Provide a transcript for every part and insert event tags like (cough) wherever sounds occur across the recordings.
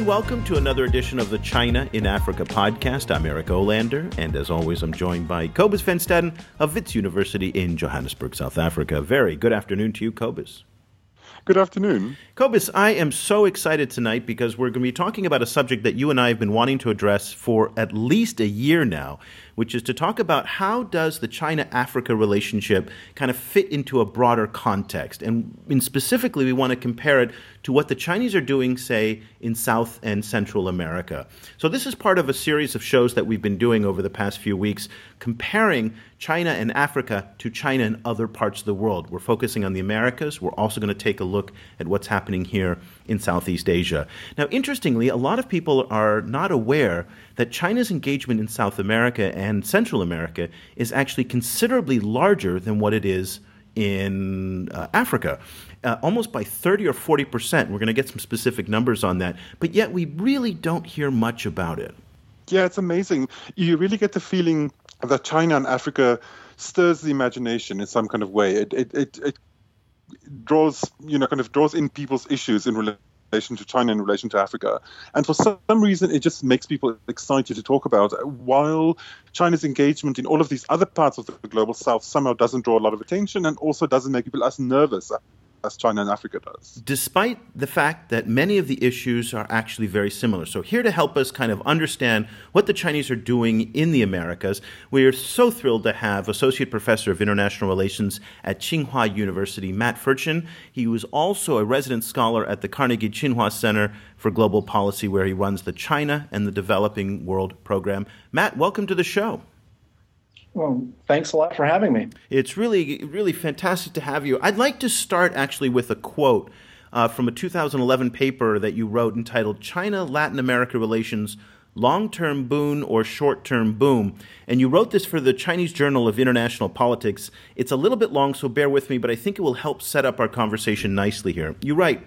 and welcome to another edition of the China in Africa podcast. I'm Eric Olander, and as always, I'm joined by Cobus Van Staden of Wits University in Johannesburg, South Africa. Very good afternoon to you, Cobus. Good afternoon. Cobus, I am so excited tonight because we're going to be talking about a subject that you and I have been wanting to address for at least a year now, which is to talk about how does the China-Africa relationship kind of fit into a broader context. And in specifically, we want to compare it to what the Chinese are doing, say, in South and Central America. So this is part of a series of shows that we've been doing over the past few weeks, comparing China and Africa to China and other parts of the world. We're focusing on the Americas. We're also going to take a look at what's happening here in Southeast Asia. Now, interestingly, a lot of people are not aware that China's engagement in South America and Central America is actually considerably larger than what it is in uh, Africa. Uh, almost by 30 or 40 percent. We're going to get some specific numbers on that, but yet we really don't hear much about it. Yeah, it's amazing. You really get the feeling that China and Africa stirs the imagination in some kind of way. It, it, it, it draws, you know, kind of draws in people's issues in relation to China in relation to Africa. And for some reason, it just makes people excited to talk about. While China's engagement in all of these other parts of the global south somehow doesn't draw a lot of attention and also doesn't make people as nervous as China and Africa does. Despite the fact that many of the issues are actually very similar. So, here to help us kind of understand what the Chinese are doing in the Americas, we are so thrilled to have Associate Professor of International Relations at Tsinghua University, Matt Ferchen. He was also a resident scholar at the Carnegie Tsinghua Center for Global Policy, where he runs the China and the Developing World program. Matt, welcome to the show. Well, thanks a lot for having me. It's really, really fantastic to have you. I'd like to start actually with a quote uh, from a 2011 paper that you wrote entitled China Latin America Relations Long Term Boon or Short Term Boom. And you wrote this for the Chinese Journal of International Politics. It's a little bit long, so bear with me, but I think it will help set up our conversation nicely here. You write,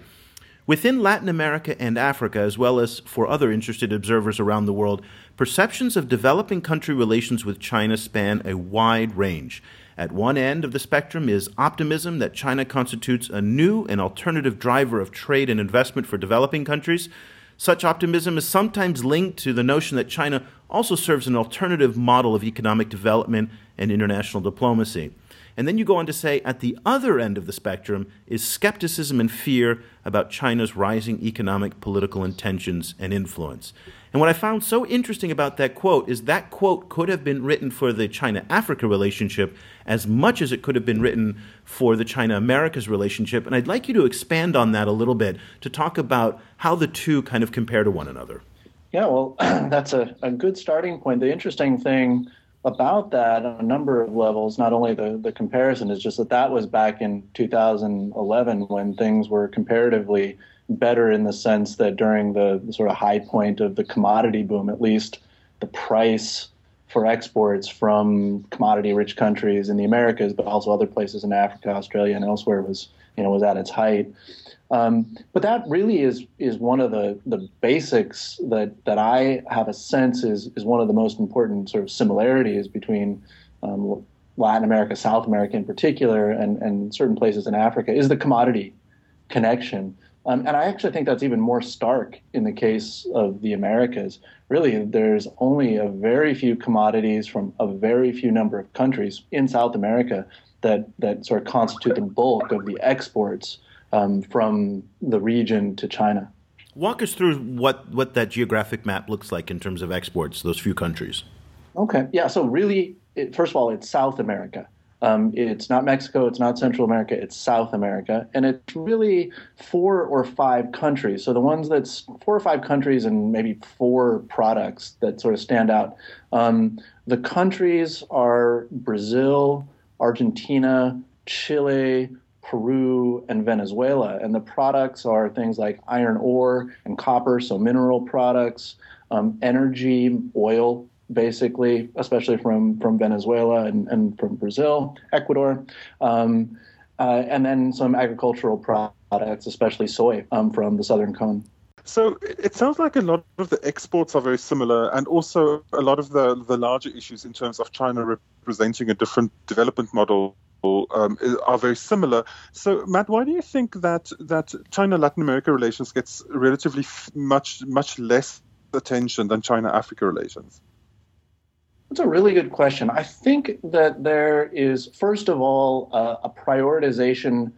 Within Latin America and Africa, as well as for other interested observers around the world, perceptions of developing country relations with China span a wide range. At one end of the spectrum is optimism that China constitutes a new and alternative driver of trade and investment for developing countries. Such optimism is sometimes linked to the notion that China also serves an alternative model of economic development and international diplomacy. And then you go on to say at the other end of the spectrum is skepticism and fear about China's rising economic, political intentions and influence. And what I found so interesting about that quote is that quote could have been written for the China Africa relationship as much as it could have been written for the China Americas relationship. And I'd like you to expand on that a little bit to talk about how the two kind of compare to one another. Yeah, well, (clears throat) that's a, a good starting point. The interesting thing about that on a number of levels. Not only the, the comparison is just that that was back in 2011 when things were comparatively better in the sense that during the, sort of high point of the commodity boom, at least the price for exports from commodity rich countries in the Americas, but also other places in Africa, Australia, and elsewhere was you know was at its height. Um, but that really is is one of the the basics that that I have a sense is is one of the most important sort of similarities between um, Latin America, South America in particular, and and certain places in Africa is the commodity connection. Um, and I actually think that's even more stark in the case of the Americas. Really, there's only a very few commodities from a very few number of countries in South America that that sort of constitute the bulk of the exports um, from the region to China. Walk us through what, what that geographic map looks like in terms of exports, those few countries. Okay. Yeah. So, really, it, first of all, it's South America. Um, it's not Mexico, it's not Central America, it's South America. And it's really four or five countries. So, the ones that's four or five countries and maybe four products that sort of stand out. Um, the countries are Brazil, Argentina, Chile, Peru, and Venezuela. And the products are things like iron ore and copper, so mineral products, um, energy, oil, basically, especially from, from Venezuela and, and from Brazil, Ecuador, um, uh, and then some agricultural products, especially soy um, from the southern cone. So it sounds like a lot of the exports are very similar, and also a lot of the, the larger issues in terms of China representing a different development model um, are very similar. So, Matt, why do you think that that China Latin America relations gets relatively f- much much less attention than China Africa relations? That's a really good question. I think that there is, first of all, uh, a prioritization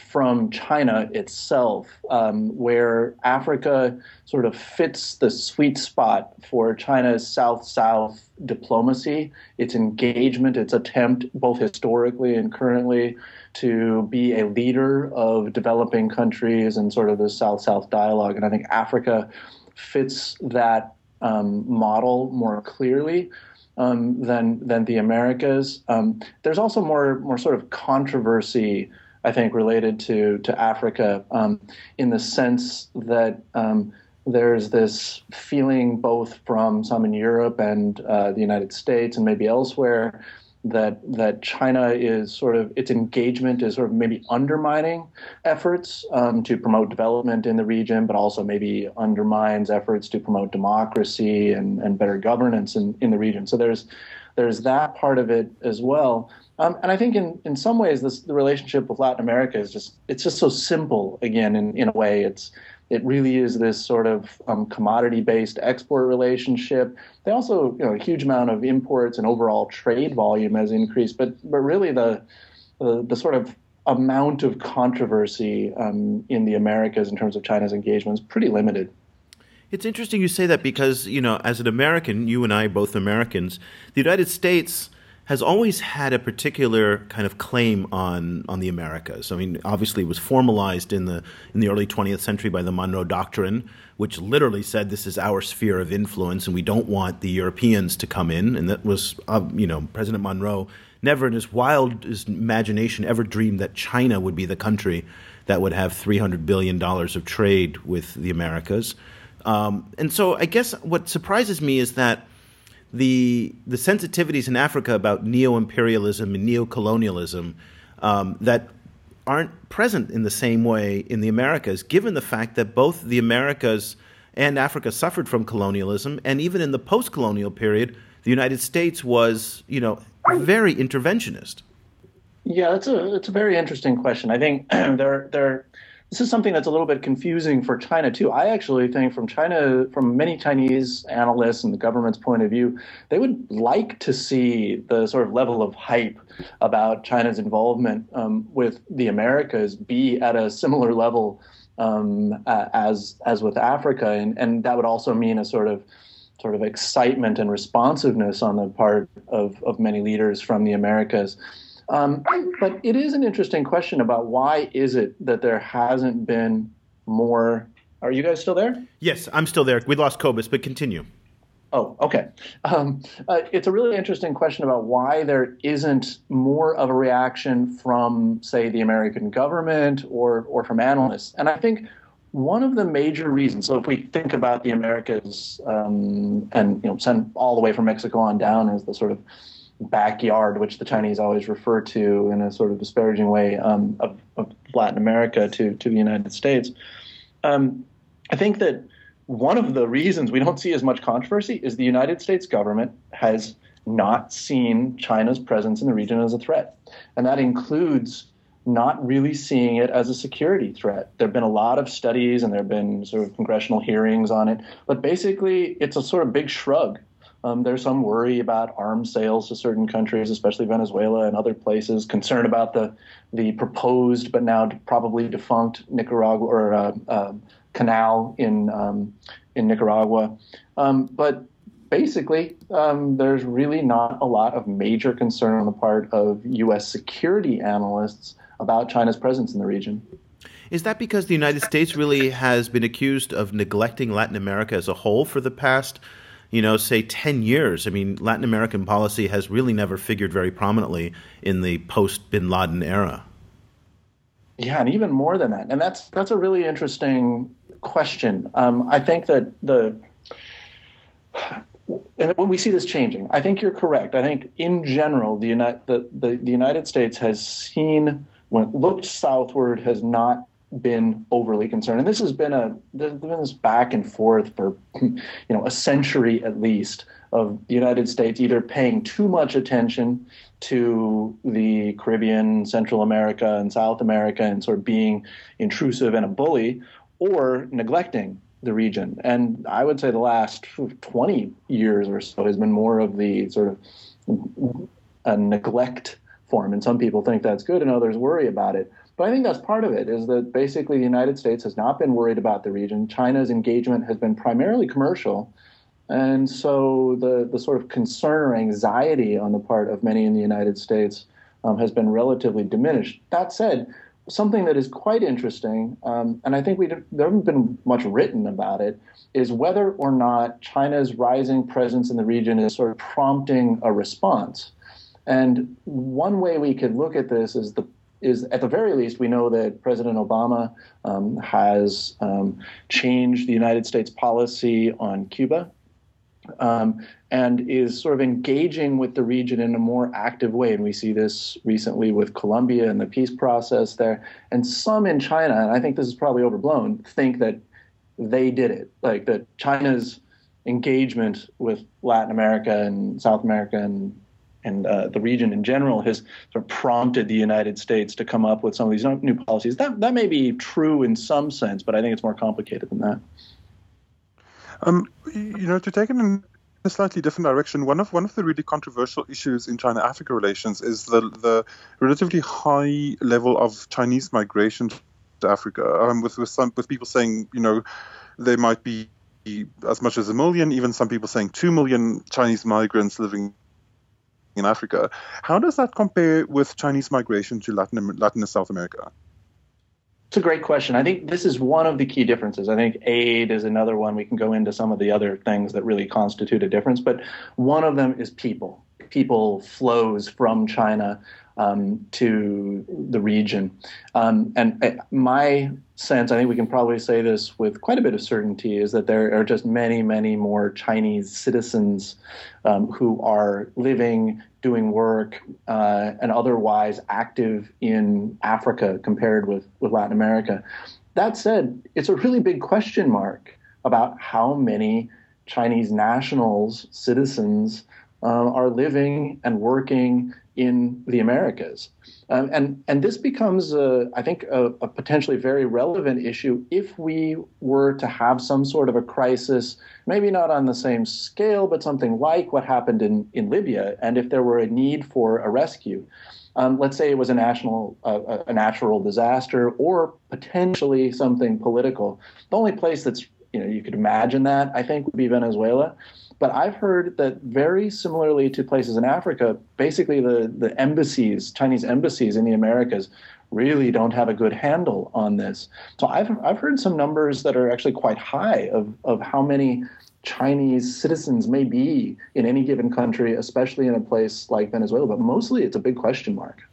from China itself, um, where Africa sort of fits the sweet spot for China's South South diplomacy, its engagement, its attempt, both historically and currently, to be a leader of developing countries and sort of the South South dialogue. And I think Africa fits that um, model more clearly. Um, than than the Americas. Um, there's also more more sort of controversy I think, related to to Africa, um, in the sense that um, there's this feeling both from some in Europe and uh, the United States and maybe elsewhere that that China is sort of its engagement is sort of maybe undermining efforts um, to promote development in the region, but also maybe undermines efforts to promote democracy and, and better governance in, in the region. So there's there's that part of it as well. Um, and I think in, in some ways, this, the relationship with Latin America is just it's just so simple. Again, in, in a way, it's it really is this sort of um, commodity-based export relationship. They also, you know, a huge amount of imports and overall trade volume has increased, but but really the the, the sort of amount of controversy um, in the Americas in terms of China's engagement is pretty limited. It's interesting you say that because you know, as an American, you and I both Americans, the United States has always had a particular kind of claim on on the Americas. I mean, obviously, it was formalized in the in the early 20th century by the Monroe Doctrine, which literally said this is our sphere of influence, and we don't want the Europeans to come in. And that was, uh, you know, President Monroe never in his wildest imagination ever dreamed that China would be the country that would have 300 billion dollars of trade with the Americas. Um, and so, I guess what surprises me is that the the sensitivities in Africa about neo imperialism and neo colonialism um, that aren't present in the same way in the Americas, given the fact that both the Americas and Africa suffered from colonialism, and even in the post colonial period, the United States was, you know, very interventionist. Yeah, that's a it's a very interesting question. I think (clears throat) there there this is something that's a little bit confusing for China too. I actually think from China, from many Chinese analysts and the government's point of view, they would like to see the sort of level of hype about China's involvement um, with the Americas be at a similar level um, as as with Africa, and and that would also mean a sort of sort of excitement and responsiveness on the part of, of many leaders from the Americas. Um, but it is an interesting question about why is it that there hasn't been more. Are you guys still there? Yes, I'm still there. We lost Cobus, but continue. Oh, okay. Um, uh, it's a really interesting question about why there isn't more of a reaction from, say, the American government or or from analysts. And I think one of the major reasons. So if we think about the Americas um, and you know send all the way from Mexico on down as the sort of backyard, which the Chinese always refer to in a sort of disparaging way um, of, of, Latin America to, to the United States. Um, I think that one of the reasons we don't see as much controversy is the United States government has not seen China's presence in the region as a threat. And that includes not really seeing it as a security threat. There have been a lot of studies and there have been sort of congressional hearings on it, but basically it's a sort of big shrug um, there's some worry about arms sales to certain countries, especially Venezuela and other places. Concern about the the proposed but now probably defunct Nicaragua or uh, uh, canal in um, in Nicaragua. Um, but basically, um, there's really not a lot of major concern on the part of U.S. security analysts about China's presence in the region. Is that because the United States really has been accused of neglecting Latin America as a whole for the past you know, say 10 years. I mean, Latin American policy has really never figured very prominently in the post bin Laden era. Yeah, and even more than that. And that's that's a really interesting question. Um, I think that the and when we see this changing, I think you're correct. I think in general, the United the, the, the United States has seen when looked southward has not been overly concerned. And this has been a there's been this back and forth for you know a century at least of the United States either paying too much attention to the Caribbean, Central America, and South America and sort of being intrusive and a bully, or neglecting the region. And I would say the last 20 years or so has been more of the sort of a neglect form. And some people think that's good and others worry about it. But I think that's part of it is that basically the United States has not been worried about the region. China's engagement has been primarily commercial. And so the, the sort of concern or anxiety on the part of many in the United States um, has been relatively diminished. That said, something that is quite interesting, um, and I think we there haven't been much written about it, is whether or not China's rising presence in the region is sort of prompting a response. And one way we could look at this is the is at the very least we know that President Obama um, has um, changed the United States policy on Cuba um, and is sort of engaging with the region in a more active way. And we see this recently with Colombia and the peace process there. And some in China, and I think this is probably overblown, think that they did it, like that China's engagement with Latin America and South America and and uh, the region in general has sort of prompted the United States to come up with some of these new policies. That that may be true in some sense, but I think it's more complicated than that. Um, you know, to take it in a slightly different direction, one of one of the really controversial issues in China-Africa relations is the the relatively high level of Chinese migration to Africa. Um, with with some with people saying, you know, they might be as much as a million, even some people saying two million Chinese migrants living in Africa. How does that compare with Chinese migration to Latin Latin and South America? It's a great question. I think this is one of the key differences. I think aid is another one. We can go into some of the other things that really constitute a difference, but one of them is people. People flows from China um, to the region. Um, and uh, my sense, I think we can probably say this with quite a bit of certainty, is that there are just many, many more Chinese citizens um, who are living, doing work, uh, and otherwise active in Africa compared with, with Latin America. That said, it's a really big question mark about how many Chinese nationals, citizens, uh, are living and working in the Americas. Um, and, and this becomes, a, I think, a, a, potentially very relevant issue if we were to have some sort of a crisis, maybe not on the same scale, but something like what happened in, in Libya, and if there were a need for a rescue. Um, let's say it was a national, uh, a natural disaster, or potentially something political. The only place that's you know you could imagine that I think would be Venezuela. But I've heard that very similarly to places in Africa, basically the, the embassies, Chinese embassies in the Americas, really don't have a good handle on this. So I've, I've heard some numbers that are actually quite high of, of how many Chinese citizens may be in any given country, especially in a place like Venezuela. But mostly it's a big question mark.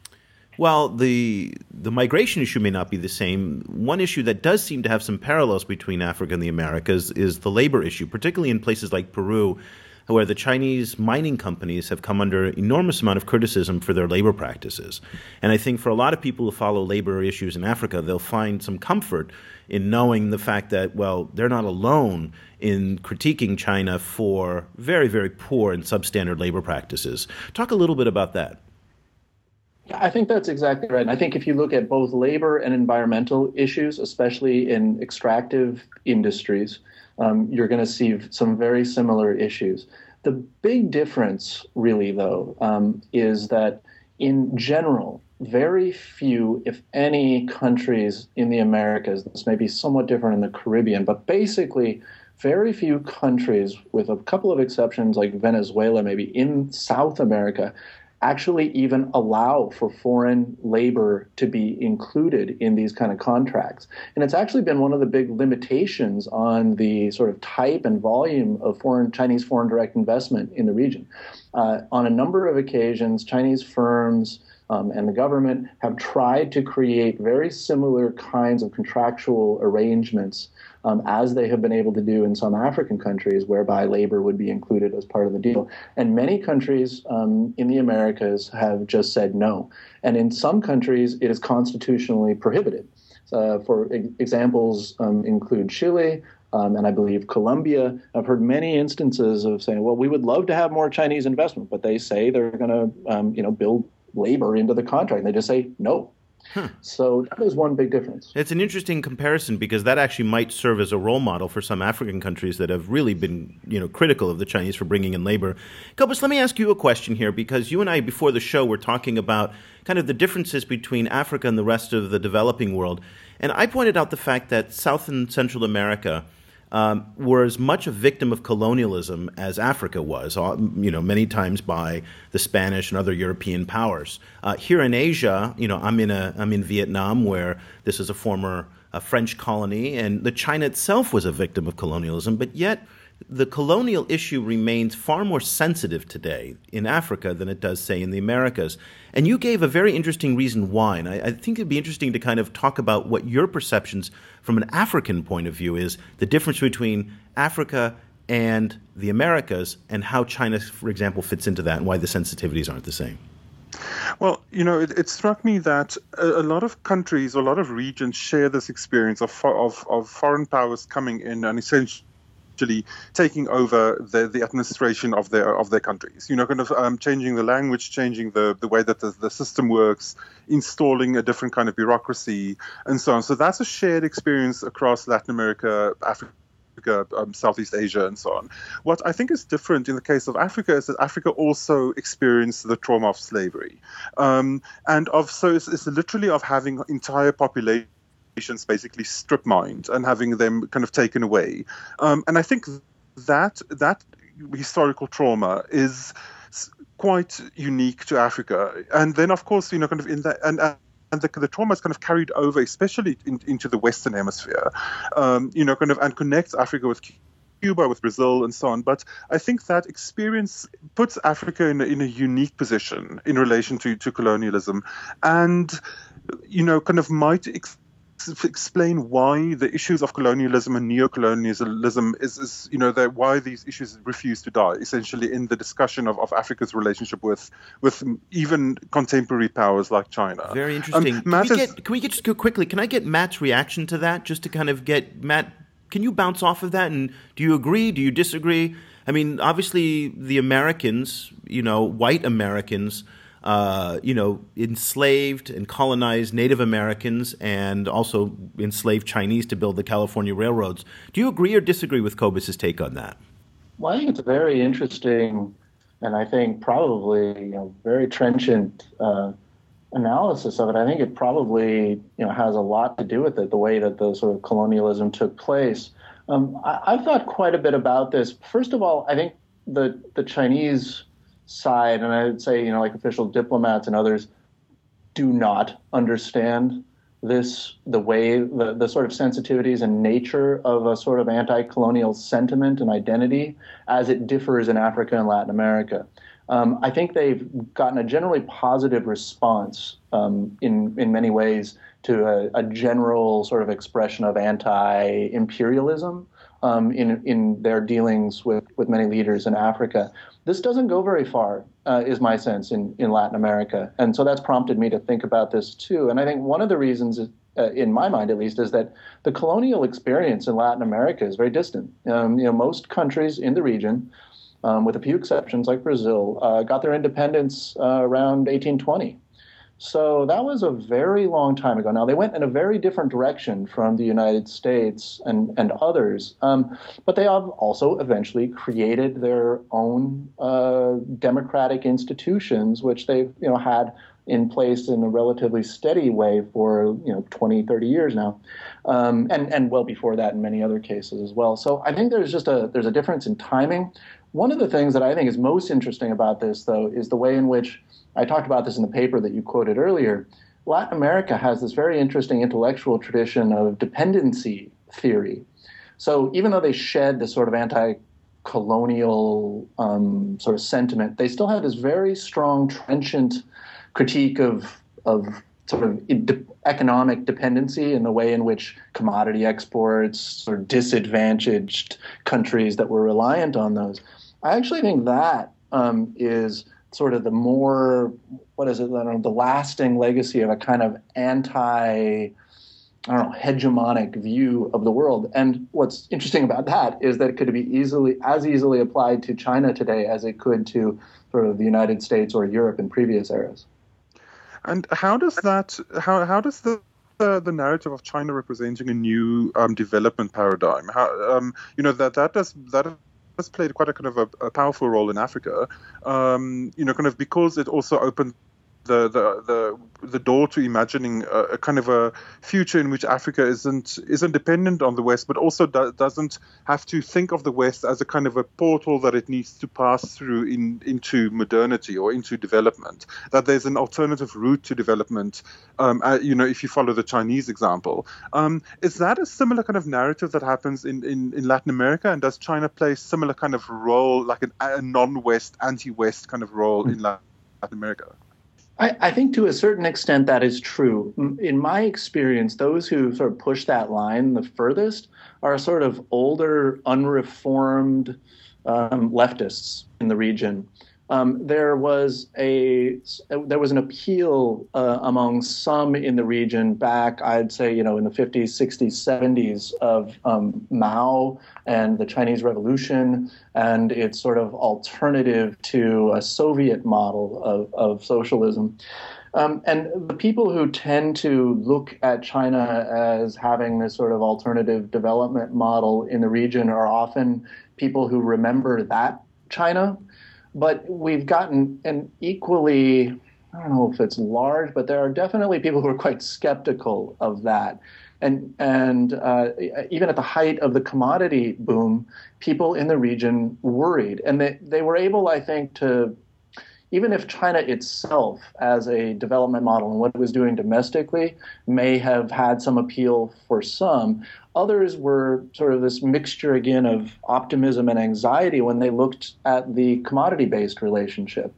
While the the migration issue may not be the same, one issue that does seem to have some parallels between Africa and the Americas is the labor issue, particularly in places like Peru, where the Chinese mining companies have come under enormous amount of criticism for their labor practices. And I think for a lot of people who follow labor issues in Africa, they'll find some comfort in knowing the fact that, well, they're not alone in critiquing China for very, very poor and substandard labor practices. Talk a little bit about that. I think that's exactly right. And I think if you look at both labor and environmental issues, especially in extractive industries, um, you're going to see some very similar issues. The big difference, really, though, um, is that in general, very few, if any, countries in the Americas, this may be somewhat different in the Caribbean, but basically, very few countries, with a couple of exceptions like Venezuela, maybe in South America, actually even allow for foreign labor to be included in these kind of contracts. And it's actually been one of the big limitations on the sort of type and volume of foreign Chinese foreign direct investment in the region. Uh, on a number of occasions, Chinese firms um, and the government have tried to create very similar kinds of contractual arrangements um, as they have been able to do in some African countries, whereby labor would be included as part of the deal. And many countries um, in the Americas have just said no. And in some countries, it is constitutionally prohibited. Uh, for examples, um, include Chile, um, and I believe Colombia. I've heard many instances of saying, "Well, we would love to have more Chinese investment," but they say they're going to, um, you know, build labor into the contract. And they just say no. Huh. So that is one big difference. It's an interesting comparison because that actually might serve as a role model for some African countries that have really been, you know, critical of the Chinese for bringing in labor. Cobus, let me ask you a question here because you and I, before the show, were talking about kind of the differences between Africa and the rest of the developing world, and I pointed out the fact that South and Central America um, were as much a victim of colonialism as Africa was, uh, you know, many times by the Spanish and other European powers. Uh, here in Asia, you know, I'm in a I'm in Vietnam, where this is a former uh, French colony, and the China itself was a victim of colonialism, but yet the colonial issue remains far more sensitive today in Africa than it does, say, in the Americas. And you gave a very interesting reason why. And I, I, think it'd be interesting to kind of talk about what your perceptions from an African point of view is the difference between Africa and the Americas and how China, for example, fits into that and why the sensitivities aren't the same. Well, you know, it, it struck me that a, a, lot of countries, a lot of regions share this experience of, of, of foreign powers coming in and essentially actually taking over the, the administration of their of their countries. You know, kind of um, changing the language, changing the, the way that the, the system works, installing a different kind of bureaucracy, and so on. So that's a shared experience across Latin America, Africa. Um, Southeast Asia, and so on. What I think is different in the case of Africa is that Africa also experienced the trauma of slavery, um, and of so it's, it's literally of having entire populations basically strip mined and having them kind of taken away. Um, and I think that that historical trauma is quite unique to Africa. And then, of course, you know, kind of in that and. and the, the, trauma is kind of carried over, especially in, into the Western Hemisphere, um, you know, kind of, and connects Africa with Cuba, with Brazil, and so on. But I think that experience puts Africa in a, in a unique position in relation to, to colonialism, and you know, kind of might ex- explain why the issues of colonialism and neocolonialism is, is you know, why these issues refuse to die. Essentially, in the discussion of, of Africa's relationship with with even contemporary powers like China. Very um, interesting. Um, can, we get, can we get just go quickly? Can I get Matt's reaction to that, just to kind of get Matt? Can you bounce off of that? And do you agree? Do you disagree? I mean, obviously, the Americans, you know, white Americans uh, you know, enslaved and colonized Native Americans and also enslaved Chinese to build the California railroads. Do you agree or disagree with Cobus's take on that? Well, I think it's a very interesting and I think probably you know very trenchant uh, analysis of it. I think it probably you know has a lot to do with it, the way that the sort of colonialism took place. Um, I, have thought quite a bit about this. First of all, I think the the Chinese side, and I would say, you know, like official diplomats and others do not understand this, the way, the, the sort of sensitivities and nature of a sort of anti colonial sentiment and identity as it differs in Africa and Latin America. Um, I think they've gotten a generally positive response um, in, in many ways to a, a, general sort of expression of anti imperialism um, in, in their dealings with, with many leaders in Africa. This doesn't go very far, uh, is my sense, in, in Latin America. And so that's prompted me to think about this too. And I think one of the reasons, uh, in my mind at least, is that the colonial experience in Latin America is very distant. Um, you know, most countries in the region, um, with a few exceptions like Brazil, uh, got their independence uh, around 1820. So that was a very long time ago. Now, they went in a very different direction from the United States and, and others, um, but they have also eventually created their own uh, democratic institutions, which they've you know, had in place in a relatively steady way for you know 20 30 years now um, and and well before that in many other cases as well so i think there's just a there's a difference in timing one of the things that i think is most interesting about this though is the way in which I talked about this in the paper that you quoted earlier. Latin America has this very interesting intellectual tradition of dependency theory. So even though they shed this sort of anti-colonial um, sort of sentiment, they still have this very strong trenchant critique of of sort of economic dependency in the way in which commodity exports sort of disadvantaged countries that were reliant on those. I actually think that um, is sort of the more what is it I don't know, the lasting legacy of a kind of anti I don't know, hegemonic view of the world. And what's interesting about that is that it could be easily as easily applied to China today as it could to sort of the United States or Europe in previous eras. And how does that how how does the the, the narrative of China representing a new um, development paradigm? How um, you know that that does that has played quite a kind of a, a powerful role in Africa. Um, you know, kind of because it also opened the the the door to imagining a, a, kind of a future in which Africa isn't isn't dependent on the West, but also do, doesn't have to think of the West as a kind of a portal that it needs to pass through in into modernity or into development. That there's an alternative route to development. Um, uh, you know, if you follow the Chinese example, um, is that a similar kind of narrative that happens in, in, in Latin America? And does China play a similar kind of role, like an, a non-West, anti-West kind of role in Latin America? I, I, think to a certain extent that is true. In my experience, those who sort of push that line the furthest are sort of older, unreformed um, leftists in the region um, there was a there was an appeal uh, among some in the region back, I'd say, you know, in the 50s, 60s, 70s of um, Mao and the Chinese Revolution and its sort of alternative to a Soviet model of, of socialism. Um, and the people who tend to look at China as having this sort of alternative development model in the region are often people who remember that China but we've gotten an equally I don't know if it's large, but there are definitely people who are quite skeptical of that. And and uh, even at the height of the commodity boom, people in the region worried, and they they were able, I think, to even if China itself, as a development model and what it was doing domestically, may have had some appeal for some, others were sort of this mixture again of optimism and anxiety when they looked at the commodity based relationship.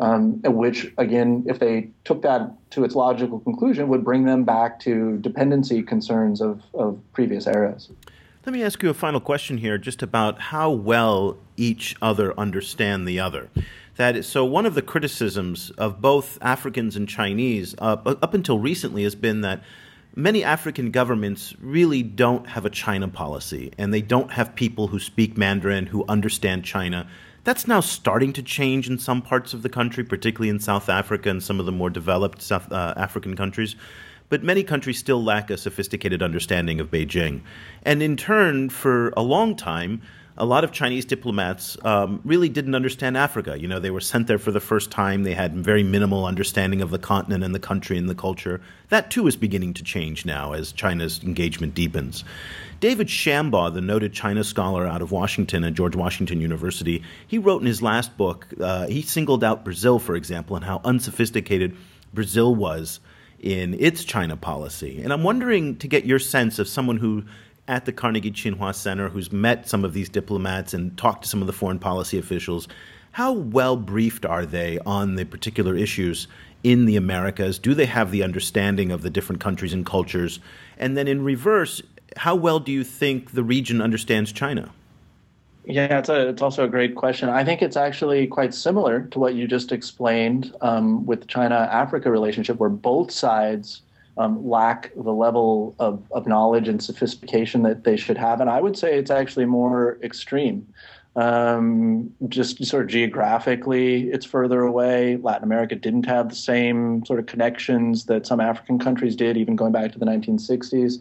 Um, which, again, if they took that to its logical conclusion, would bring them back to dependency concerns of, of previous eras. Let me ask you a final question here, just about how well each other understand the other. That so one of the criticisms of both Africans and Chinese uh, up until recently has been that many African governments really don't have a China policy, and they don't have people who speak Mandarin who understand China. That's now starting to change in some parts of the country, particularly in South Africa and some of the more developed South uh, African countries. But many countries still lack a sophisticated understanding of Beijing. And in turn, for a long time, a lot of Chinese diplomats um, really didn't understand Africa. You know, they were sent there for the first time. They had very minimal understanding of the continent and the country and the culture. That too is beginning to change now as China's engagement deepens. David Shambaugh, the noted China scholar out of Washington at George Washington University, he wrote in his last book, uh, he singled out Brazil, for example, and how unsophisticated Brazil was in its China policy. And I'm wondering to get your sense of someone who at the Carnegie Tsinghua Center who's met some of these diplomats and talked to some of the foreign policy officials. How well briefed are they on the particular issues in the Americas? Do they have the understanding of the different countries and cultures? And then in reverse, how well do you think the region understands China? Yeah, it's, a, it's also a great question. I think it's actually quite similar to what you just explained um, with the China Africa relationship, where both sides um, lack the level of, of knowledge and sophistication that they should have. And I would say it's actually more extreme. Um, just sort of geographically, it's further away. Latin America didn't have the same sort of connections that some African countries did, even going back to the 1960s.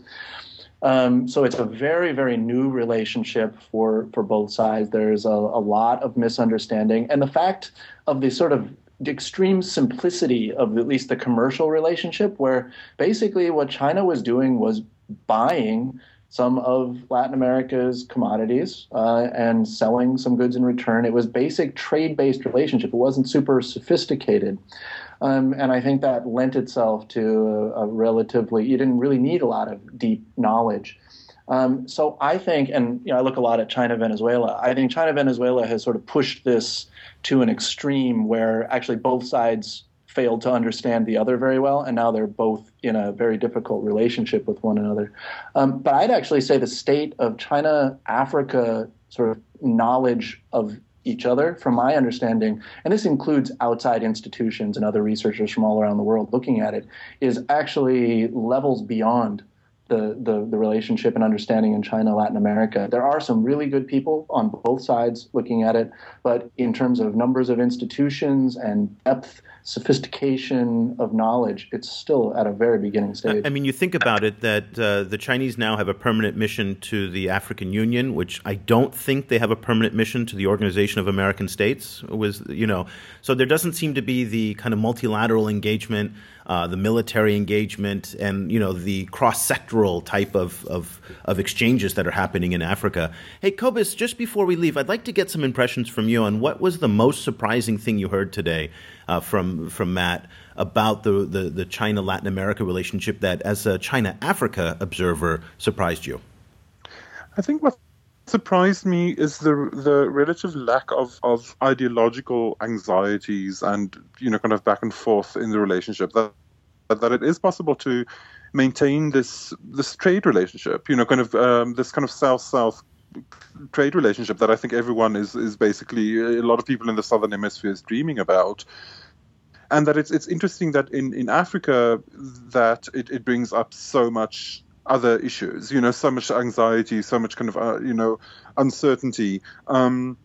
Um, so it's a very, very new relationship for for both sides. There's a, a lot of misunderstanding, and the fact of the sort of extreme simplicity of at least the commercial relationship, where basically what China was doing was buying some of Latin America's commodities uh, and selling some goods in return. It was basic trade-based relationship. It wasn't super sophisticated. Um, and I think that lent itself to a, a, relatively, you didn't really need a lot of deep knowledge. Um, so I think, and you know, I look a lot at China, Venezuela. I think China, Venezuela has sort of pushed this to an extreme where actually both sides failed to understand the other very well, and now they're both in a very difficult relationship with one another. Um, but I'd actually say the state of China Africa sort of knowledge of each other, from my understanding, and this includes outside institutions and other researchers from all around the world looking at it, is actually levels beyond the, the, the relationship and understanding in China, Latin America. There are some really good people on both sides looking at it, but in terms of numbers of institutions and depth, sophistication of knowledge, it's still at a very beginning stage. I mean, you think about it that uh, the Chinese now have a permanent mission to the African Union, which I don't think they have a permanent mission to the Organization of American States. Was you know, so there doesn't seem to be the kind of multilateral engagement uh, the military engagement, and you know the cross-sectoral type of, of, of exchanges that are happening in Africa. Hey, Cobus, just before we leave, I'd like to get some impressions from you on what was the most surprising thing you heard today uh, from from Matt about the, the, the China Latin America relationship that, as a China Africa observer, surprised you. I think what surprised me is the the relative lack of, of ideological anxieties and you know kind of back and forth in the relationship that that it is possible to maintain this this trade relationship you know kind of um, this kind of south south trade relationship that I think everyone is is basically a lot of people in the southern hemisphere is dreaming about and that it's it's interesting that in in Africa that it, it brings up so much other issues. You know, so much anxiety, so much kind of uh, you know uncertainty. Um,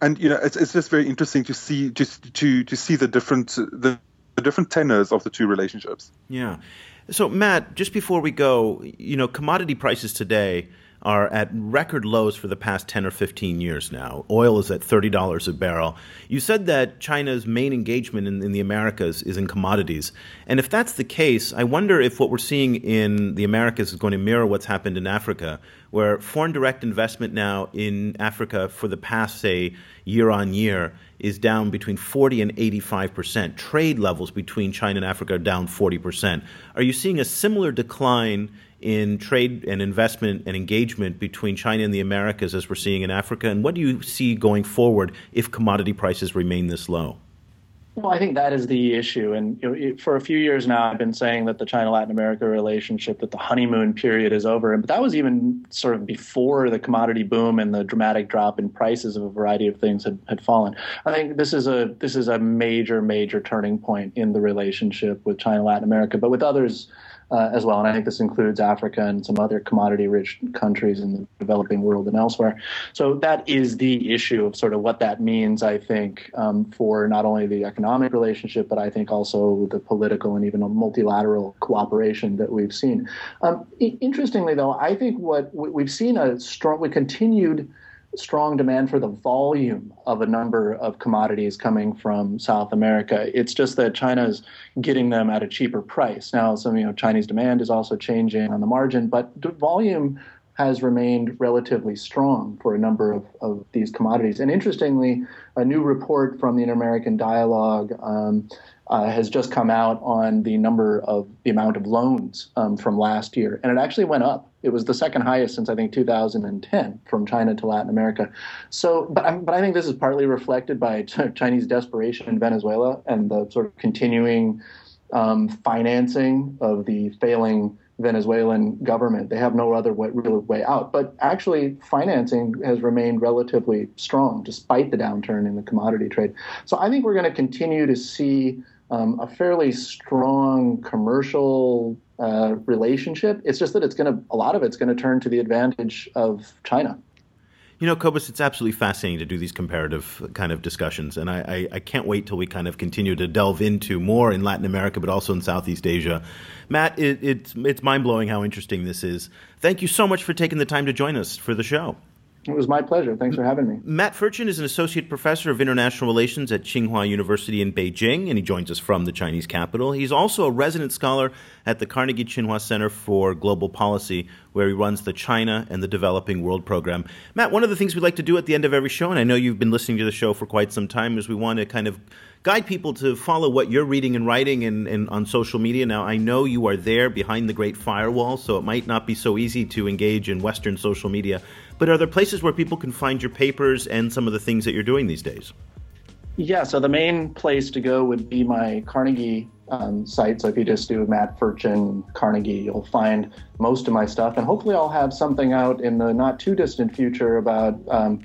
and you know, it's, it's just very interesting to see just to to see the different the, the different tenors of the two relationships. Yeah. So Matt, just before we go, you know, commodity prices today are at record lows for the past 10 or 15 years now. Oil is at $30 a barrel. You said that China's main engagement in, in, the Americas is in commodities. And if that's the case, I wonder if what we're seeing in the Americas is going to mirror what's happened in Africa, where foreign direct investment now in Africa for the past, say, year on year is down between 40 and 85 percent. Trade levels between China and Africa are down 40 percent. Are you seeing a similar decline in trade and investment and engagement between China and the Americas as we're seeing in Africa? And what do you see going forward if commodity prices remain this low? Well, I think that is the issue. And you know, for a few years now, I've been saying that the China Latin America relationship, that the honeymoon period is over. But that was even sort of before the commodity boom and the dramatic drop in prices of a variety of things had, had fallen. I think this is a this is a major, major turning point in the relationship with China Latin America, but with others uh, as well. And I think this includes Africa and some other commodity rich countries in the developing world and elsewhere. So that is the issue of sort of what that means, I think, um, for not only the economic relationship, but I think also the political and even a multilateral cooperation that we've seen. Um, interestingly, though, I think what we've seen a strong, we continued strong demand for the volume of a number of commodities coming from South America. It's just that China's getting them at a cheaper price. Now, some you know Chinese demand is also changing on the margin, but volume has remained relatively strong for a number of, of these commodities. And interestingly, a new report from the Inter-American Dialogue um, uh, has just come out on the number of the amount of loans um, from last year, and it actually went up. It was the second highest since I think 2010 from China to Latin America. So, but I, but I think this is partly reflected by Chinese desperation in Venezuela and the sort of continuing um, financing of the failing Venezuelan government. They have no other way, real way out. But actually, financing has remained relatively strong despite the downturn in the commodity trade. So I think we're going to continue to see um, a fairly strong commercial uh, relationship. It's just that it's going to a lot of it's going to turn to the advantage of China. You know, Cobus, it's absolutely fascinating to do these comparative kind of discussions, and I, I, I, can't wait till we kind of continue to delve into more in Latin America, but also in Southeast Asia. Matt, it, it's it's mind blowing how interesting this is. Thank you so much for taking the time to join us for the show. It was my pleasure. Thanks for having me. Matt Ferchen is an associate professor of international relations at Tsinghua University in Beijing, and he joins us from the Chinese capital. He's also a resident scholar at the Carnegie Tsinghua Center for Global Policy, where he runs the China and the Developing World program. Matt, one of the things we like to do at the end of every show, and I know you've been listening to the show for quite some time, is we want to kind of guide people to follow what you're reading and writing and, and on social media. Now, I know you are there behind the great firewall, so it might not be so easy to engage in Western social media. But are there places where people can find your papers and some of the things that you're doing these days? Yeah, so the main place to go would be my Carnegie um, site. So if you just do Matt Ferchen Carnegie, you'll find most of my stuff. And hopefully, I'll have something out in the not too distant future about um,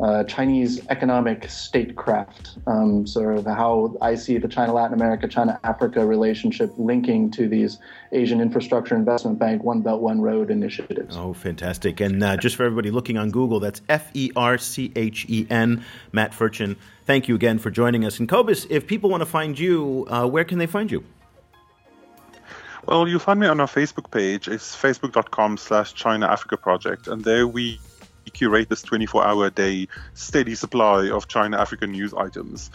uh, Chinese economic statecraft, um, sort of how I see the China Latin America, China Africa relationship linking to these Asian Infrastructure Investment Bank One Belt One Road initiatives. Oh, fantastic. And uh, just for everybody looking on Google, that's F E R C H E N, Matt Ferchen. Thank you again for joining us. And Cobus, if people want to find you, uh, where can they find you? Well, you'll find me on our Facebook page. It's facebook.com slash China Africa Project. And there we curate this 24 hour a day steady supply of China Africa news items.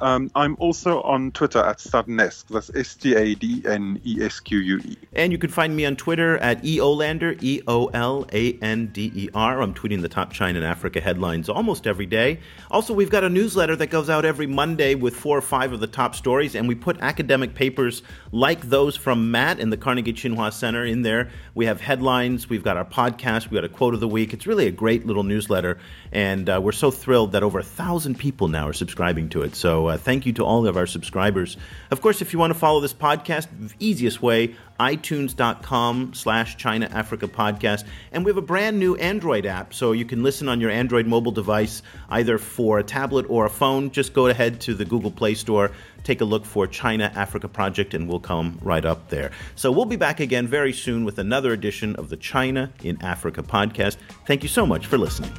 Um, I'm also on Twitter at Stadenesque. That's S T A D N E S Q U E. And you can find me on Twitter at EOLander, E O L A N D E R. I'm tweeting the top China and Africa headlines almost every day. Also, we've got a newsletter that goes out every Monday with four or five of the top stories, and we put academic papers like those from Matt in the Carnegie Tsinghua Center in there. We have headlines, we've got our podcast, we've got a quote of the week. It's really a great little newsletter, and uh, we're so thrilled that over a thousand people now are subscribing to it. Uh, thank you to all of our subscribers. Of course, if you want to follow this podcast, easiest way, itunes.com slash China Africa podcast. And we have a brand new Android app, so you can listen on your Android mobile device, either for a tablet or a phone. Just go ahead to the Google Play Store, take a look for China Africa Project, and we'll come right up there. So we'll be back again very soon with another edition of the China in Africa podcast. Thank you so much for listening.